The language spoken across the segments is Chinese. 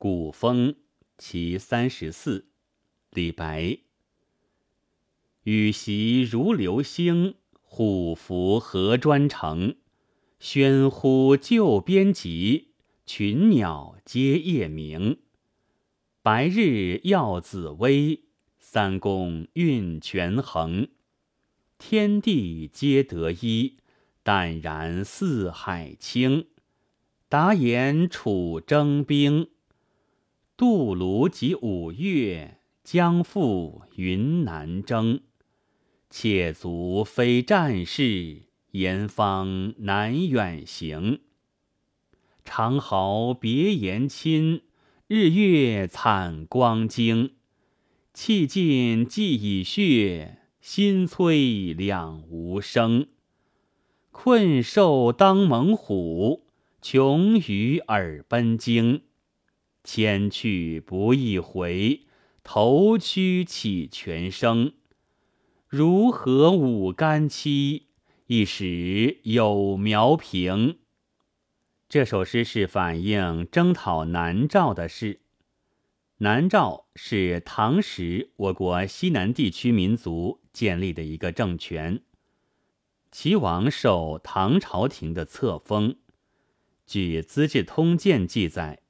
古风其三十四，李白。羽檄如流星，虎符何专程？喧呼旧边籍，群鸟皆夜鸣。白日耀紫微，三公运权衡。天地皆得一，淡然四海清。达言楚征兵，杜庐及五岳，将赴云南征。妾足非战士，严方难远行。长号别言亲，日月惨光惊。气尽既已血。心摧两无声，困兽当猛虎，穷鱼耳奔鲸。千去不易回，头躯起全生。如何五干期，一时有苗平。这首诗是反映征讨南诏的事。南诏是唐时我国西南地区民族建立的一个政权，齐王受唐朝廷的册封。据《资治通鉴》记载，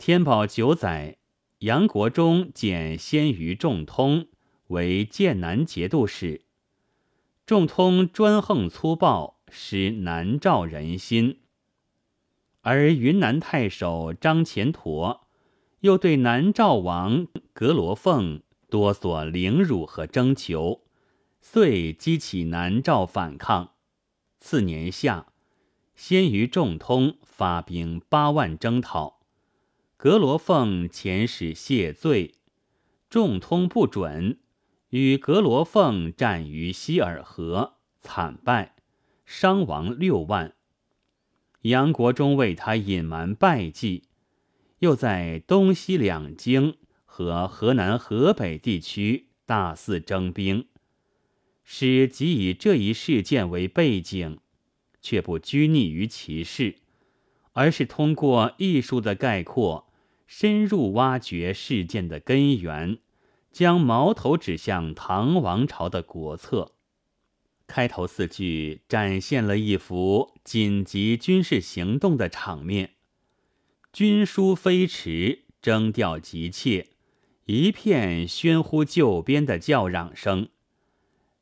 天宝九载，杨国忠简先于仲通为剑南节度使。仲通专横粗暴，失南诏人心，而云南太守张虔陀。又对南诏王格罗凤多所凌辱和征求，遂激起南诏反抗。次年夏，先于仲通发兵八万征讨，格罗凤遣使谢罪，仲通不准，与格罗凤战于希尔河，惨败，伤亡六万。杨国忠为他隐瞒败绩。又在东西两京和河南、河北地区大肆征兵，使即以这一事件为背景，却不拘泥于其事，而是通过艺术的概括，深入挖掘事件的根源，将矛头指向唐王朝的国策。开头四句展现了一幅紧急军事行动的场面。军书飞驰，征调急切，一片喧呼救边的叫嚷声，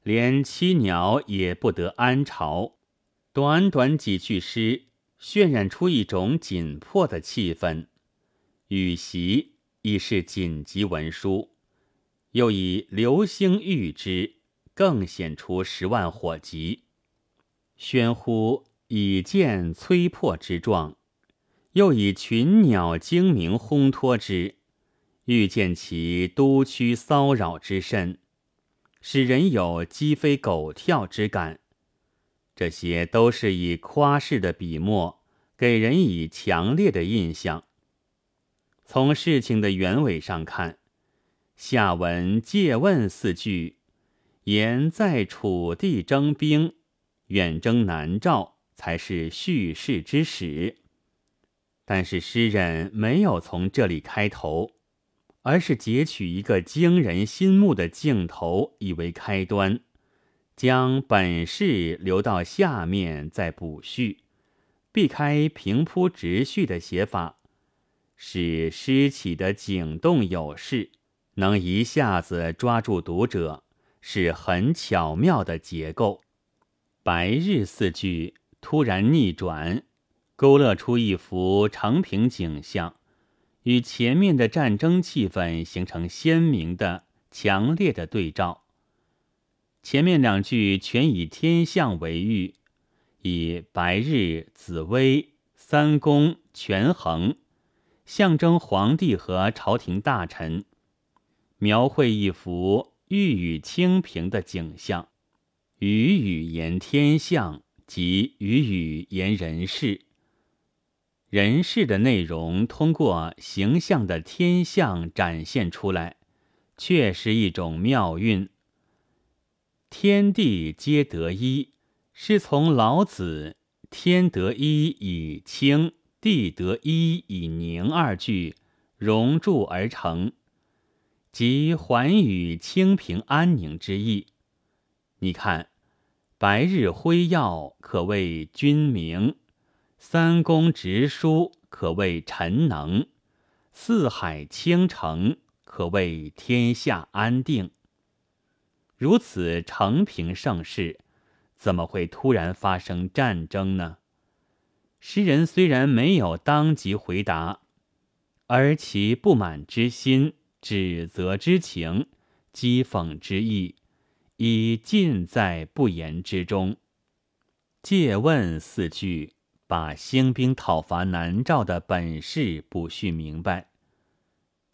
连栖鸟也不得安巢。短短几句诗，渲染出一种紧迫的气氛。羽檄已是紧急文书，又以流星喻之，更显出十万火急。喧呼以见摧破之状。又以群鸟惊鸣烘托之，欲见其都区骚扰之甚，使人有鸡飞狗跳之感。这些都是以夸饰的笔墨，给人以强烈的印象。从事情的原委上看，下文借问四句，言在楚地征兵，远征南诏，才是叙事之始。但是诗人没有从这里开头，而是截取一个惊人心目的镜头以为开端，将本事留到下面再补叙，避开平铺直叙的写法，使诗起的景动有势，能一下子抓住读者，是很巧妙的结构。白日四句突然逆转。勾勒出一幅长平景象，与前面的战争气氛形成鲜明的、强烈的对照。前面两句全以天象为喻，以白日、紫薇、三公、权衡，象征皇帝和朝廷大臣，描绘一幅玉宇清平的景象。语语言天象，即语语言人事。人事的内容通过形象的天象展现出来，却是一种妙运。天地皆得一，是从老子“天得一以清，地得一以宁”二句熔铸而成，即寰宇清平安宁之意。你看，白日辉耀，可谓君明；三公直书，可谓臣能；四海倾城，可谓天下安定。如此承平盛世，怎么会突然发生战争呢？诗人虽然没有当即回答，而其不满之心、指责之情、讥讽之意，已尽在不言之中。借问四句，把兴兵讨伐南诏的本事补叙明白。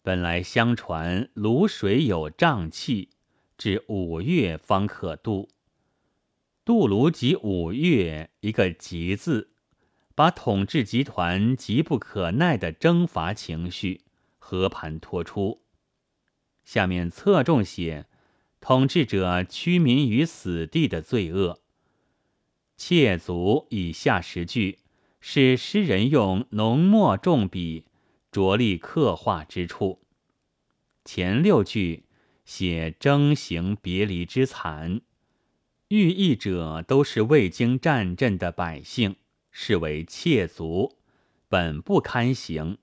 本来相传泸水有瘴气。至五月方可渡，渡泸及五月一个“急”字，把统治集团急不可耐的征伐情绪和盘托出。下面侧重写统治者屈民于死地的罪恶。切足以下十句是诗人用浓墨重笔着力刻画之处，前六句。写征行别离之惨，寓意者都是未经战阵的百姓，是为妾族，本不堪行。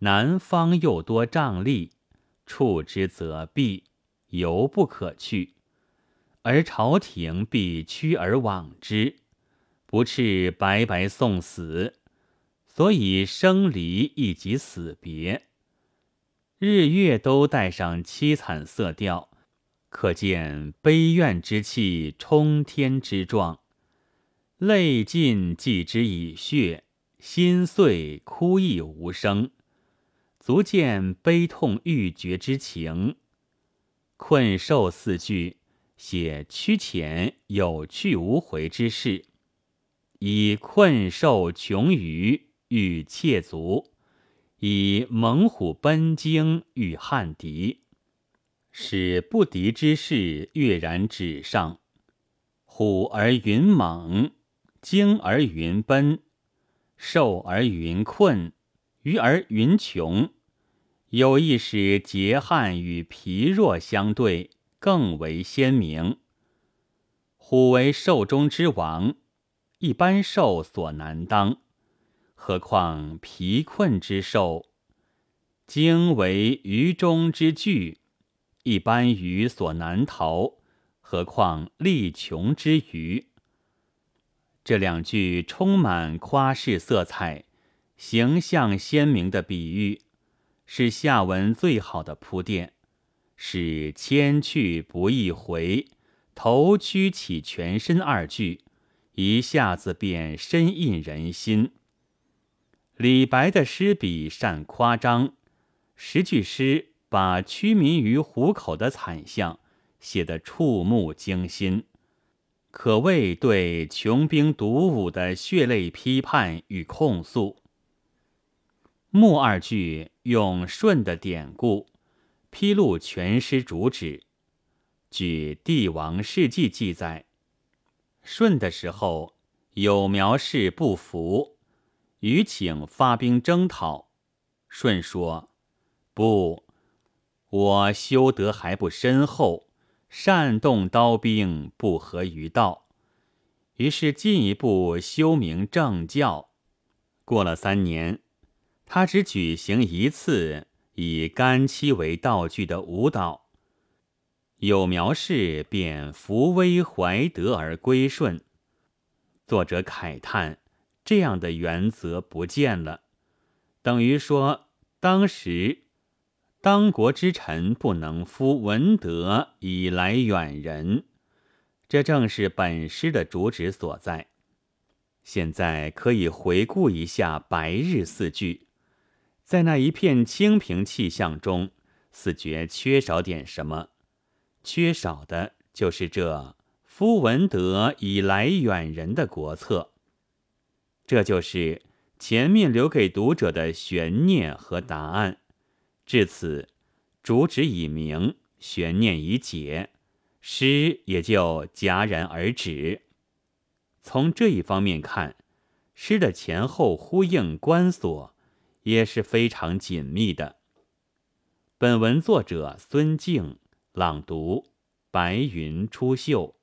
南方又多瘴疠，触之则毙，犹不可去，而朝廷必趋而往之，不啻白白送死，所以生离亦即死别。日月都带上凄惨色调，可见悲怨之气冲天之状。泪尽寄之以血，心碎哭亦无声，足见悲痛欲绝之情。困兽四句写屈潜有去无回之事，以困兽穷于欲切足。以猛虎奔惊与汉敌，使不敌之势跃然纸上。虎而云猛，惊而云奔，兽而云困，鱼而云穷。有意使桀汉与疲弱相对，更为鲜明。虎为兽中之王，一般兽所难当。何况疲困之兽，惊为鱼中之巨，一般鱼所难逃。何况力穷之鱼？这两句充满夸饰色彩、形象鲜明的比喻，是下文最好的铺垫，使“千去不易回，头屈起全身”二句一下子便深印人心。李白的诗笔善夸张，十句诗把屈民于虎口的惨象写得触目惊心，可谓对穷兵黩武的血泪批判与控诉。末二句用舜的典故披露全诗主旨。据《帝王世纪》记载，舜的时候有苗氏不服。余请发兵征讨，舜说：“不，我修德还不深厚，善动刀兵，不合于道。”于是进一步修明正教。过了三年，他只举行一次以干漆为道具的舞蹈，有苗氏便扶危怀德而归顺。作者慨叹。这样的原则不见了，等于说当时当国之臣不能夫文德以来远人，这正是本诗的主旨所在。现在可以回顾一下“白日”四句，在那一片清平气象中，似觉缺少点什么，缺少的就是这夫文德以来远人的国策。这就是前面留给读者的悬念和答案。至此，主旨已明，悬念已解，诗也就戛然而止。从这一方面看，诗的前后呼应关锁，也是非常紧密的。本文作者孙敬，朗读：白云出岫。